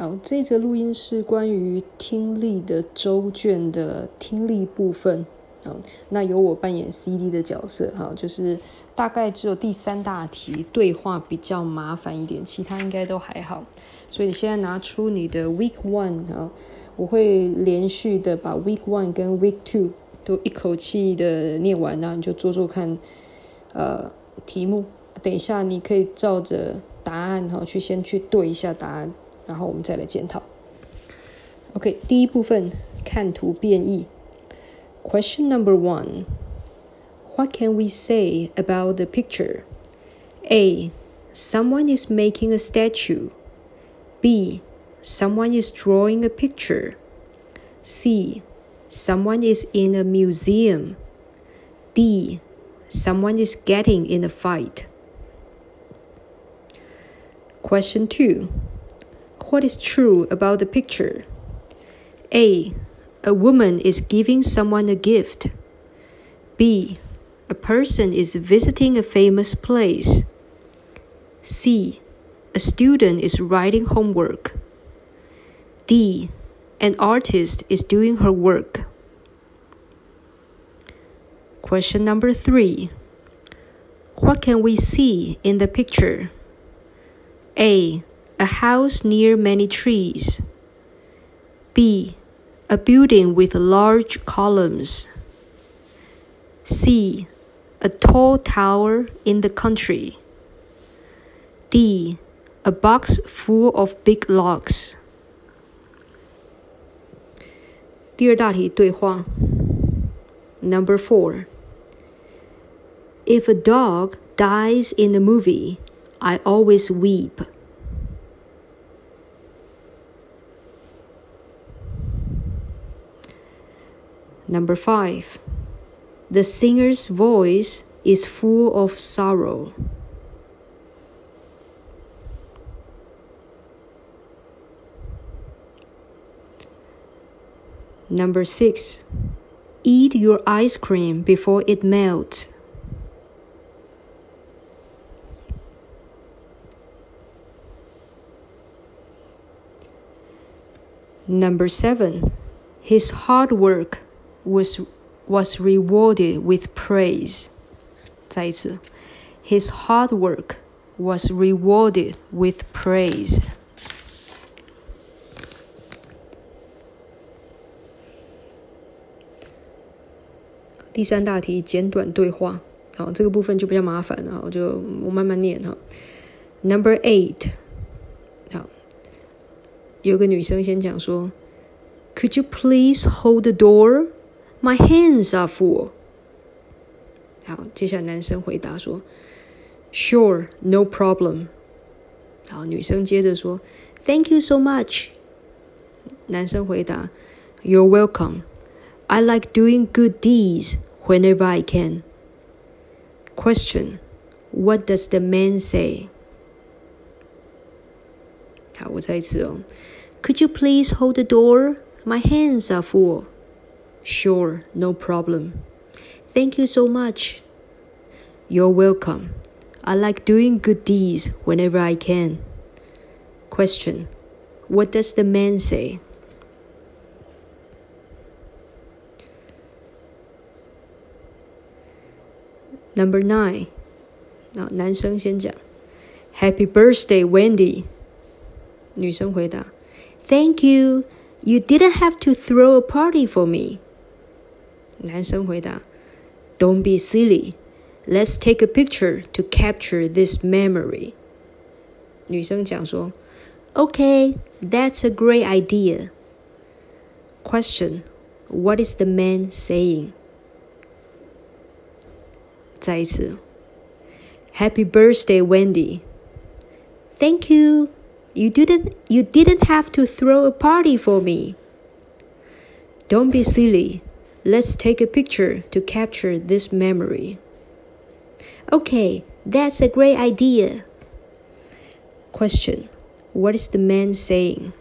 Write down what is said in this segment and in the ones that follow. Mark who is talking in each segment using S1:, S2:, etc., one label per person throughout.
S1: 好，这则录音是关于听力的周卷的听力部分。好，那由我扮演 CD 的角色。哈，就是大概只有第三大题对话比较麻烦一点，其他应该都还好。所以你现在拿出你的 Week One 啊，我会连续的把 Week One 跟 Week Two 都一口气的念完，然后你就做做看，呃，题目。等一下你可以照着答案哈去先去对一下答案。然后我们再来检讨。OK，第一部分看图辨义。Question number one: What can we say about the picture? A. Someone is making a statue. B. Someone is drawing a picture. C. Someone is in a museum. D. Someone is getting in a fight. Question 2 what is true about the picture? A. A woman is giving someone a gift. B. A person is visiting a famous place. C. A student is writing homework. D. An artist is doing her work. Question number three. What can we see in the picture? A a house near many trees. B. A building with large columns. C. A tall tower in the country. D. A box full of big logs. 第二大题对话 Number four. If a dog dies in a movie, I always weep. Number five, the singer's voice is full of sorrow. Number six, eat your ice cream before it melts. Number seven, his hard work was was rewarded with praise. 再一次，His hard work was rewarded with praise. 第三大题简短对话，好，这个部分就比较麻烦了，我就我慢慢念哈。Number eight，好，有个女生先讲说，Could you please hold the door？My hands are full。好，接下来男生回答说：“Sure, no problem。”好，女生接着说：“Thank you so much。”男生回答：“You're welcome. I like doing good deeds whenever I can.” Question: What does the man say? 好，我再一次哦。Could you please hold the door? My hands are full. Sure, no problem. Thank you so much. You're welcome. I like doing good deeds whenever I can. Question What does the man say? Number nine. 啊，男生先讲，Happy birthday, Wendy。女生回答，Thank you. You didn't have to throw a party for me. 男生回答：“Don't be silly. Let's take a picture to capture this memory.” 女生讲说：“Okay, that's a great idea.” Question: What is the man saying? 再一次：“Happy birthday, Wendy.” Thank you. You didn't you didn't have to throw a party for me. Don't be silly. Let's take a picture to capture this memory. Okay, that's a great idea. Question What is the man saying?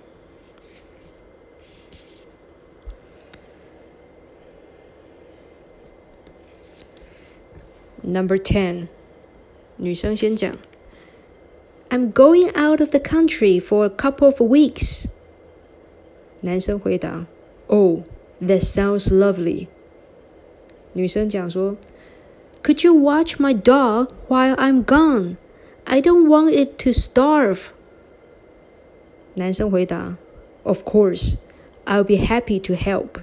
S1: Number 10. 女生先讲 I'm going out of the country for a couple of weeks. 男生回答：“Oh, that sounds lovely。”女生讲说：“Could you watch my dog while I'm gone? I don't want it to starve。”男生回答：“Of course, I'll be happy to help。”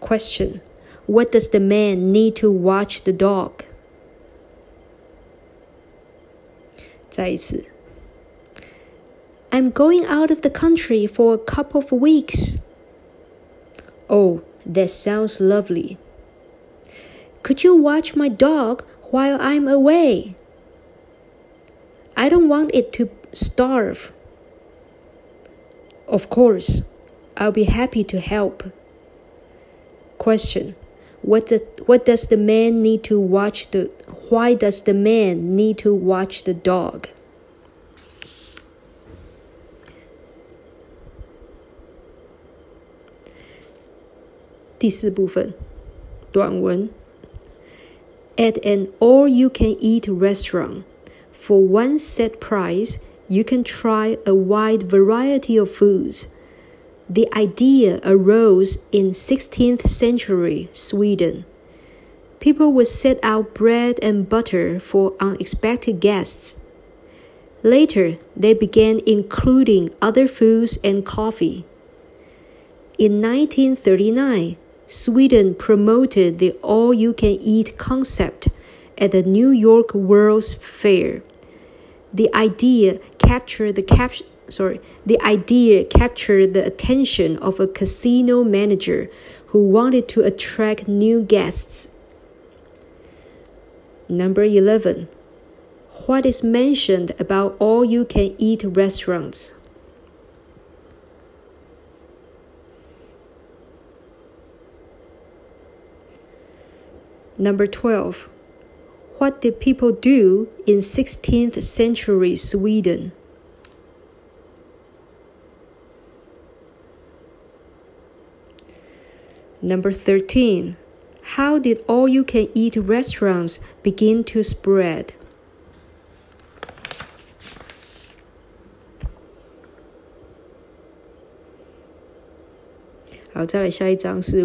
S1: Question: What does the man need to watch the dog? 再一次。I'm going out of the country for a couple of weeks. Oh, that sounds lovely. Could you watch my dog while I'm away? I don't want it to starve. Of course, I'll be happy to help. Question what, the, what does the man need to watch the why does the man need to watch the dog? 第四部分短文 At an all-you-can-eat restaurant, for one set price, you can try a wide variety of foods. The idea arose in 16th century Sweden. People would set out bread and butter for unexpected guests. Later, they began including other foods and coffee. In 1939, Sweden promoted the all you can eat concept at the New York World's Fair. The idea captured the cap- sorry, the idea captured the attention of a casino manager who wanted to attract new guests. Number 11. What is mentioned about all you can eat restaurants? Number 12. What did people do in 16th century Sweden? Number 13. How did all you can eat restaurants begin to spread?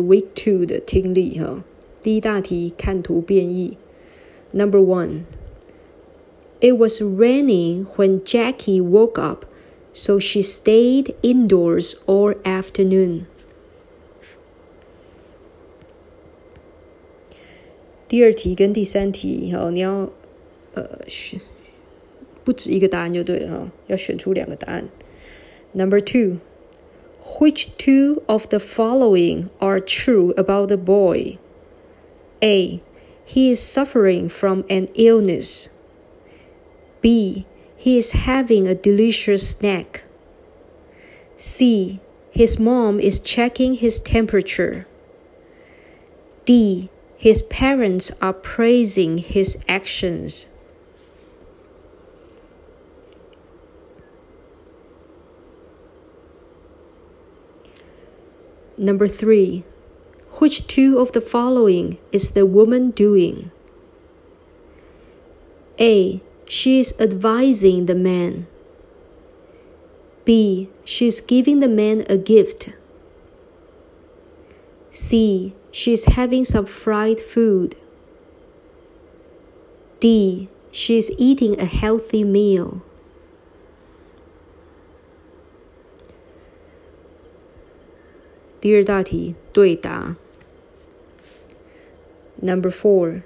S1: Week Two 的听力哈。 第一大题看图变异。Number one. It was raining when Jackie woke up, so she stayed indoors all afternoon. 第二题跟第三题，哈，你要呃选不止一个答案就对了哈，要选出两个答案。Number two, which two of the following are true about the boy? A. He is suffering from an illness. B. He is having a delicious snack. C. His mom is checking his temperature. D. His parents are praising his actions. Number three, which two of the following is the woman doing? A. She is advising the man. B. She is giving the man a gift. C. She is having some fried food. D. She is eating a healthy meal. Number four.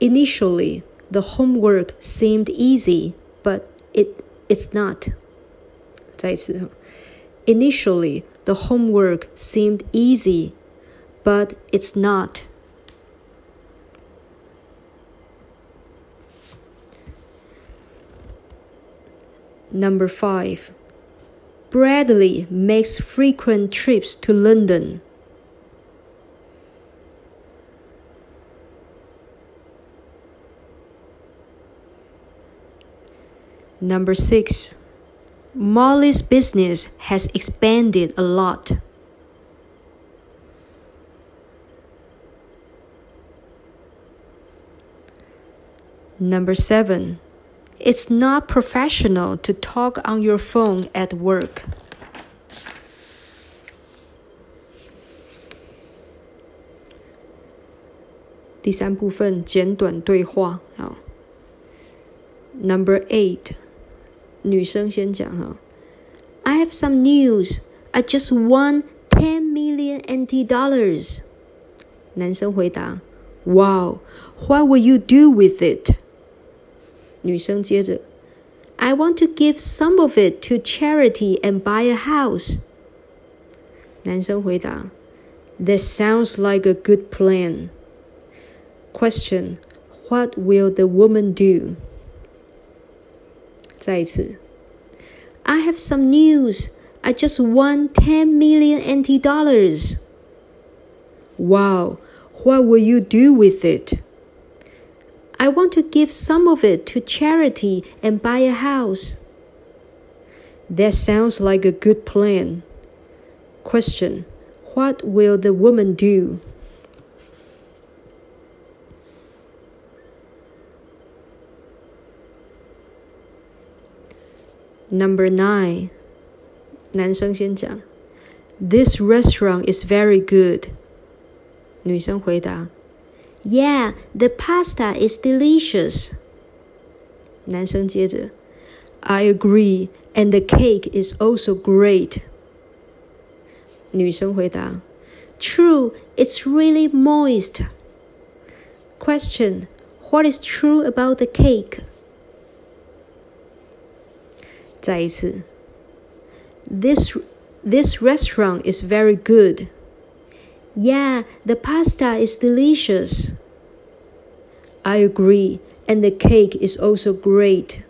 S1: Initially, the homework seemed easy, but it it's not. 再一次. Initially, the homework seemed easy, but it's not. Number 5. Bradley makes frequent trips to London. Number six, Molly's business has expanded a lot. Number seven, it's not professional to talk on your phone at work. Number eight. 女生先讲哈。I have some news. I just won ten million NT dollars. 男生回答：Wow, what will you do with it? 女生接着：I want to give some of it to charity and buy a house. 男生回答：That sounds like a good plan. Question: What will the woman do? 再一次，I have some news. I just won 10 million NT dollars. Wow, what will you do with it? I want to give some of it to charity and buy a house. That sounds like a good plan. Question What will the woman do? Number nine，男生先讲，This restaurant is very good。女生回答，Yeah, the pasta is delicious。男生接着，I agree, and the cake is also great。女生回答，True, it's really moist。Question: What is true about the cake? Zaizi. This, this restaurant is very good. Yeah, the pasta is delicious. I agree, and the cake is also great.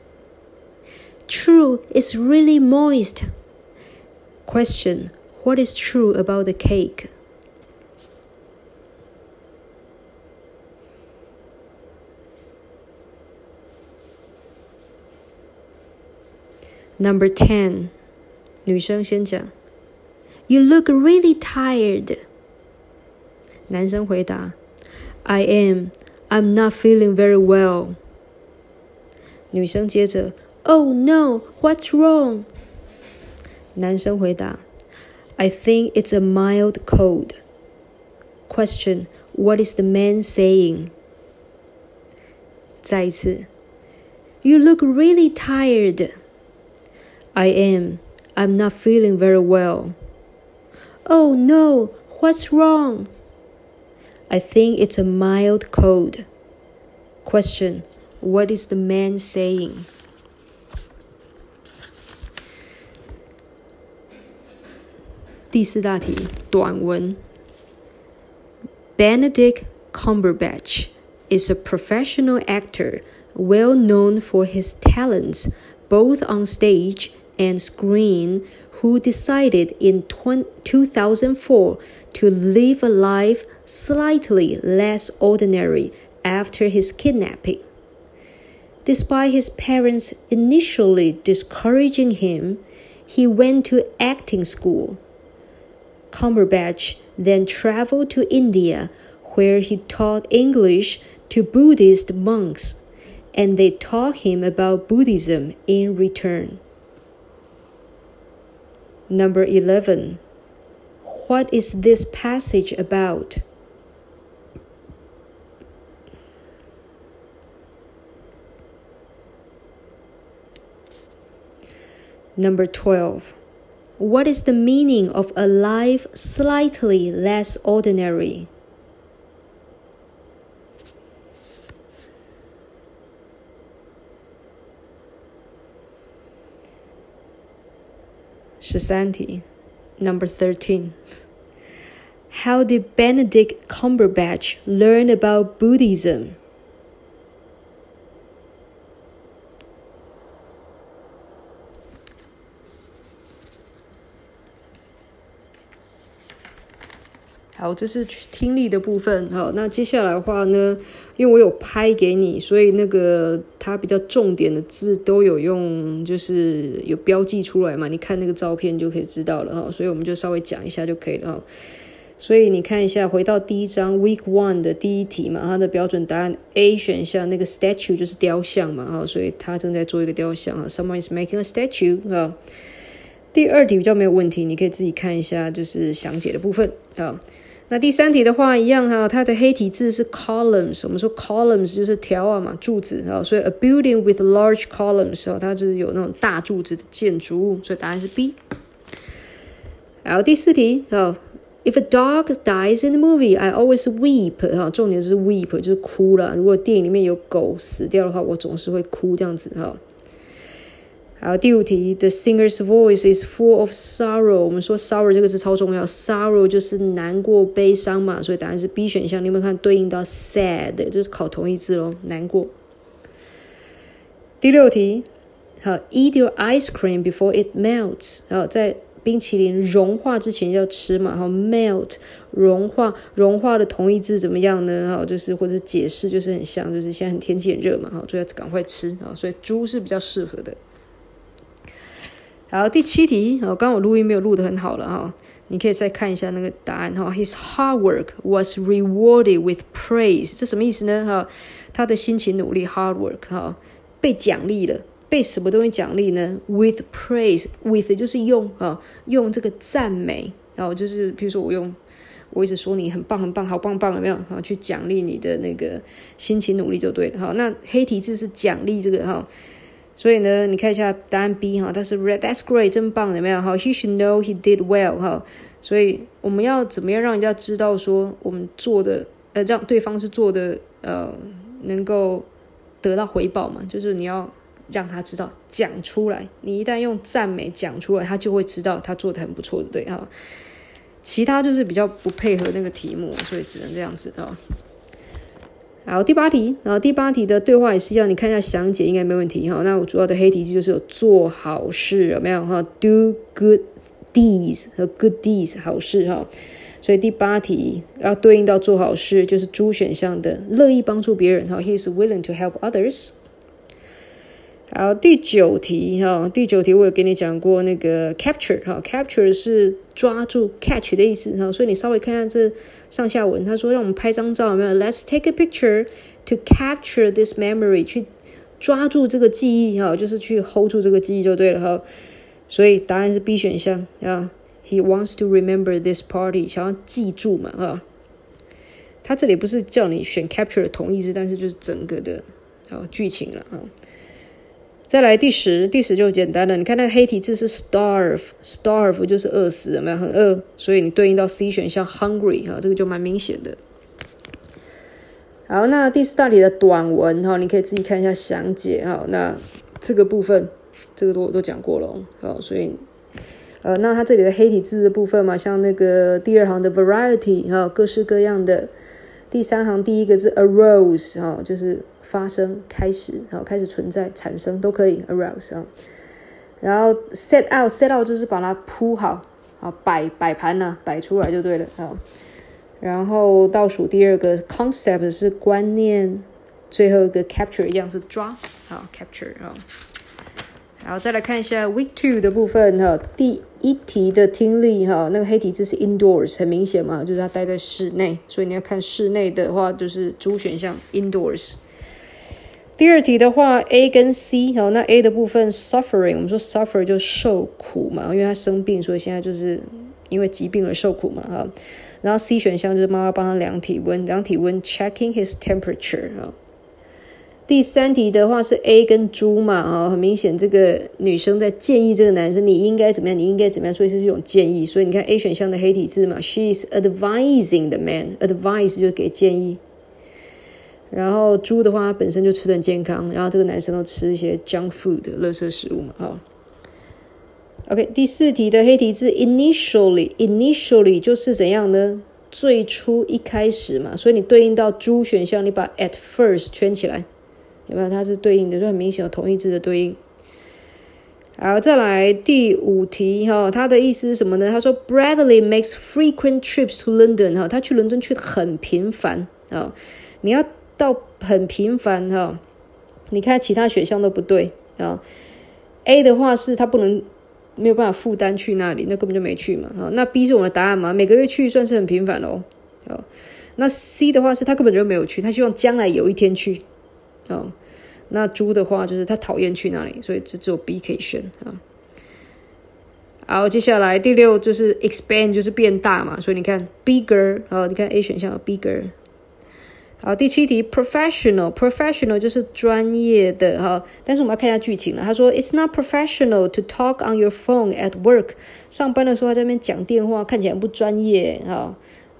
S1: True, it's really moist. Question What is true about the cake? Number ten，女生先讲。You look really tired。男生回答：I am. I'm not feeling very well. 女生接着：Oh no, what's wrong? 男生回答：I think it's a mild cold. Question: What is the man saying? 再一次：You look really tired. I am. I'm not feeling very well. Oh no, what's wrong? I think it's a mild cold. Question What is the man saying? Benedict Cumberbatch is a professional actor well known for his talents both on stage and Screen, who decided in 2004 to live a life slightly less ordinary after his kidnapping. Despite his parents initially discouraging him, he went to acting school. Cumberbatch then traveled to India, where he taught English to Buddhist monks, and they taught him about Buddhism in return. Number 11. What is this passage about? Number 12. What is the meaning of a life slightly less ordinary? Society. Number 13. How did Benedict Cumberbatch learn about Buddhism? 好，这是听力的部分。好，那接下来的话呢，因为我有拍给你，所以那个它比较重点的字都有用，就是有标记出来嘛。你看那个照片就可以知道了哈。所以我们就稍微讲一下就可以了哈。所以你看一下，回到第一章 Week One 的第一题嘛，它的标准答案 A 选项那个 statue 就是雕像嘛，哈，所以他正在做一个雕像啊，Someone is making a statue 哈。第二题比较没有问题，你可以自己看一下，就是详解的部分啊。那第三题的话，一样哈，它的黑体字是 columns。我们说 columns 就是条啊嘛，柱子啊，所以 a building with large columns 啊，它是有那种大柱子的建筑物，所以答案是 B。然后第四题哈，If a dog dies in the movie, I always weep 哈，重点是 weep 就是哭了。如果电影里面有狗死掉的话，我总是会哭这样子哈。好，第五题，The singer's voice is full of sorrow。我们说 sorrow 这个字超重要，sorrow 就是难过、悲伤嘛，所以答案是 B 选项。你有没有看对应到 sad？就是考同义字喽，难过。第六题，好，Eat your ice cream before it melts。好，在冰淇淋融化之前要吃嘛。好，melt 融化，融化的同义字怎么样呢？好，就是或者解释就是很像，就是现在很天气很热嘛。好，所以要赶快吃啊。所以猪是比较适合的。然后第七题，哦，刚刚我录音没有录的很好了哈，你可以再看一下那个答案哈。His hard work was rewarded with praise，这什么意思呢？哈，他的辛勤努力 hard work 哈被奖励了，被什么东西奖励呢？With praise，with 就是用啊，用这个赞美，然后就是比如说我用，我一直说你很棒很棒，好棒棒，有没有？哈，去奖励你的那个辛勤努力就对了。哈，那黑体字是奖励这个哈。所以呢，你看一下答案 B 哈，它是 Red，That's great，真棒，有没有？哈，He should know he did well 哈。所以我们要怎么样让人家知道说我们做的，呃，让对方是做的，呃，能够得到回报嘛？就是你要让他知道，讲出来。你一旦用赞美讲出来，他就会知道他做的很不错的，对哈。其他就是比较不配合那个题目，所以只能这样子啊。好，第八题，然后第八题的对话也是要，你看一下详解应该没问题哈。那我主要的黑题就是有做好事有没有哈？Do good deeds 和 good deeds 好事哈。所以第八题要对应到做好事，就是猪选项的乐意帮助别人哈。He is willing to help others。好，第九题哈，第九题我有给你讲过那个 capture 哈，capture 是抓住 catch 的意思哈，所以你稍微看下这上下文，他说让我们拍张照有没有？Let's take a picture to capture this memory，去抓住这个记忆哈，就是去 hold 住这个记忆就对了哈。所以答案是 B 选项啊，He wants to remember this party，想要记住嘛哈。他这里不是叫你选 capture 的同义字，但是就是整个的啊剧情了啊。再来第十，第十就简单了。你看那个黑体字是 starve，starve 就是饿死，有没有很饿？所以你对应到 C 选项 hungry 哈，这个就蛮明显的。好，那第四大题的短文哈，你可以自己看一下详解哈。那这个部分，这个都我都讲过了好，所以呃，那它这里的黑体字的部分嘛，像那个第二行的 variety 哈，各式各样的。第三行第一个字 arose 哈，就是发生、开始，然后开始存在、产生都可以 arose 啊。然后 set out，set out 就是把它铺好，啊摆摆盘呢，摆出来就对了啊。然后倒数第二个 concept 是观念，最后一个 capture 一样是抓，好 capture 啊。好再来看一下 week two 的部分哈，第一题的听力哈，那个黑体字是 indoors，很明显嘛，就是它待在室内，所以你要看室内的话，就是主选项 indoors。第二题的话，A 跟 C 哈，那 A 的部分 suffering，我们说 suffering 就受苦嘛，因为他生病，所以现在就是因为疾病而受苦嘛哈。然后 C 选项就是妈妈帮他量体温，量体温 checking his temperature 哈。第三题的话是 A 跟猪嘛，啊，很明显这个女生在建议这个男生你应该怎么样，你应该怎么样，所以是这种建议。所以你看 A 选项的黑体字嘛，She is advising the man，advise 就是给建议。然后猪的话它本身就吃的很健康，然后这个男生都吃一些 junk food 垃圾食物嘛，哈。OK，第四题的黑体字 initially，initially 就是怎样呢？最初一开始嘛，所以你对应到猪选项，你把 at first 圈起来。有没有？它是对应的，就很明显有同义字的对应。好，再来第五题哈，它的意思是什么呢？他说，Bradley makes frequent trips to London 哈，他去伦敦去很频繁啊。你要到很频繁哈，你看其他选项都不对啊。A 的话是他不能没有办法负担去那里，那根本就没去嘛。啊，那 B 是我的答案嘛？每个月去算是很频繁喽。哦，那 C 的话是他根本就没有去，他希望将来有一天去。哦，那猪的话就是他讨厌去那里，所以只只有 B 可以选啊。好，接下来第六就是 expand，就是变大嘛，所以你看 bigger，啊，你看 A 选项 bigger。好，第七题 professional，professional 就是专业的哈，但是我们要看一下剧情了。他说 It's not professional to talk on your phone at work。上班的时候他在那边讲电话，看起来不专业哈。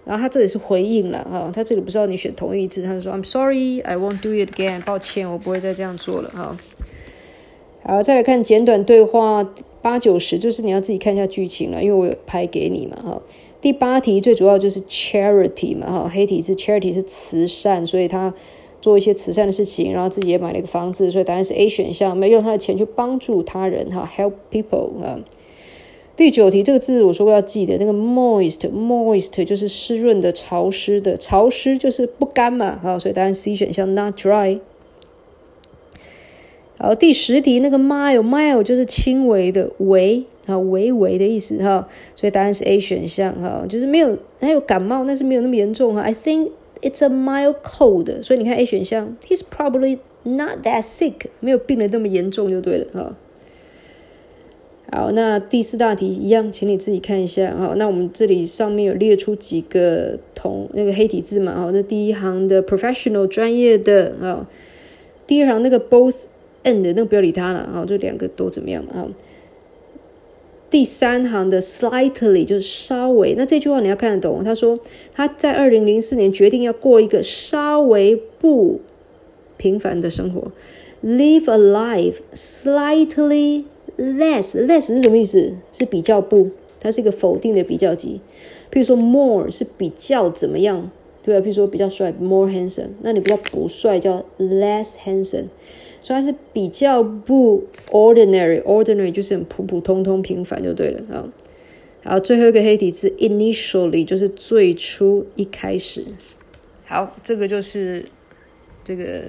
S1: 然后他这里是回应了哈，他这里不知道你选同义字，他就说 I'm sorry, I won't do it again。抱歉，我不会再这样做了哈。好，再来看简短对话。八九十就是你要自己看一下剧情了，因为我有拍给你嘛哈。第八题最主要就是 charity 嘛哈，黑体是 charity 是慈善，所以他做一些慈善的事情，然后自己也买了一个房子，所以答案是 A 选项，没用他的钱去帮助他人哈，help people 啊。第九题这个字我说过要记得，那个 moist，moist 就是湿润的、潮湿的，潮湿就是不干嘛哈，所以答案 C 选项 not dry。好，第十题那个 mile，mile 就是轻微的微啊，微微的意思哈，所以答案是 A 选项哈，就是没有还有感冒，但是没有那么严重哈。I think it's a mild cold，所以你看 A 选项，He's probably not that sick，没有病的那么严重就对了哈。好，那第四大题一样，请你自己看一下哈。那我们这里上面有列出几个同那个黑体字嘛好，那第一行的 professional 专业的啊，第二行那个 both。end 那个不要理他了啊，就两个都怎么样嘛啊。第三行的 slightly 就是稍微，那这句话你要看得懂。他说他在二零零四年决定要过一个稍微不平凡的生活，live a life slightly less less 是什么意思？是比较不，它是一个否定的比较级。比如说 more 是比较怎么样，对吧？比如说比较帅 more handsome，那你比较不帅叫 less handsome。所以它是比较不 ordinary，ordinary 就是很普普通通、平凡就对了啊。好，最后一个黑体字 initially 就是最初、一开始。好，这个就是这个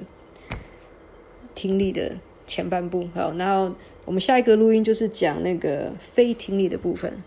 S1: 听力的前半部。好，然后我们下一个录音就是讲那个非听力的部分。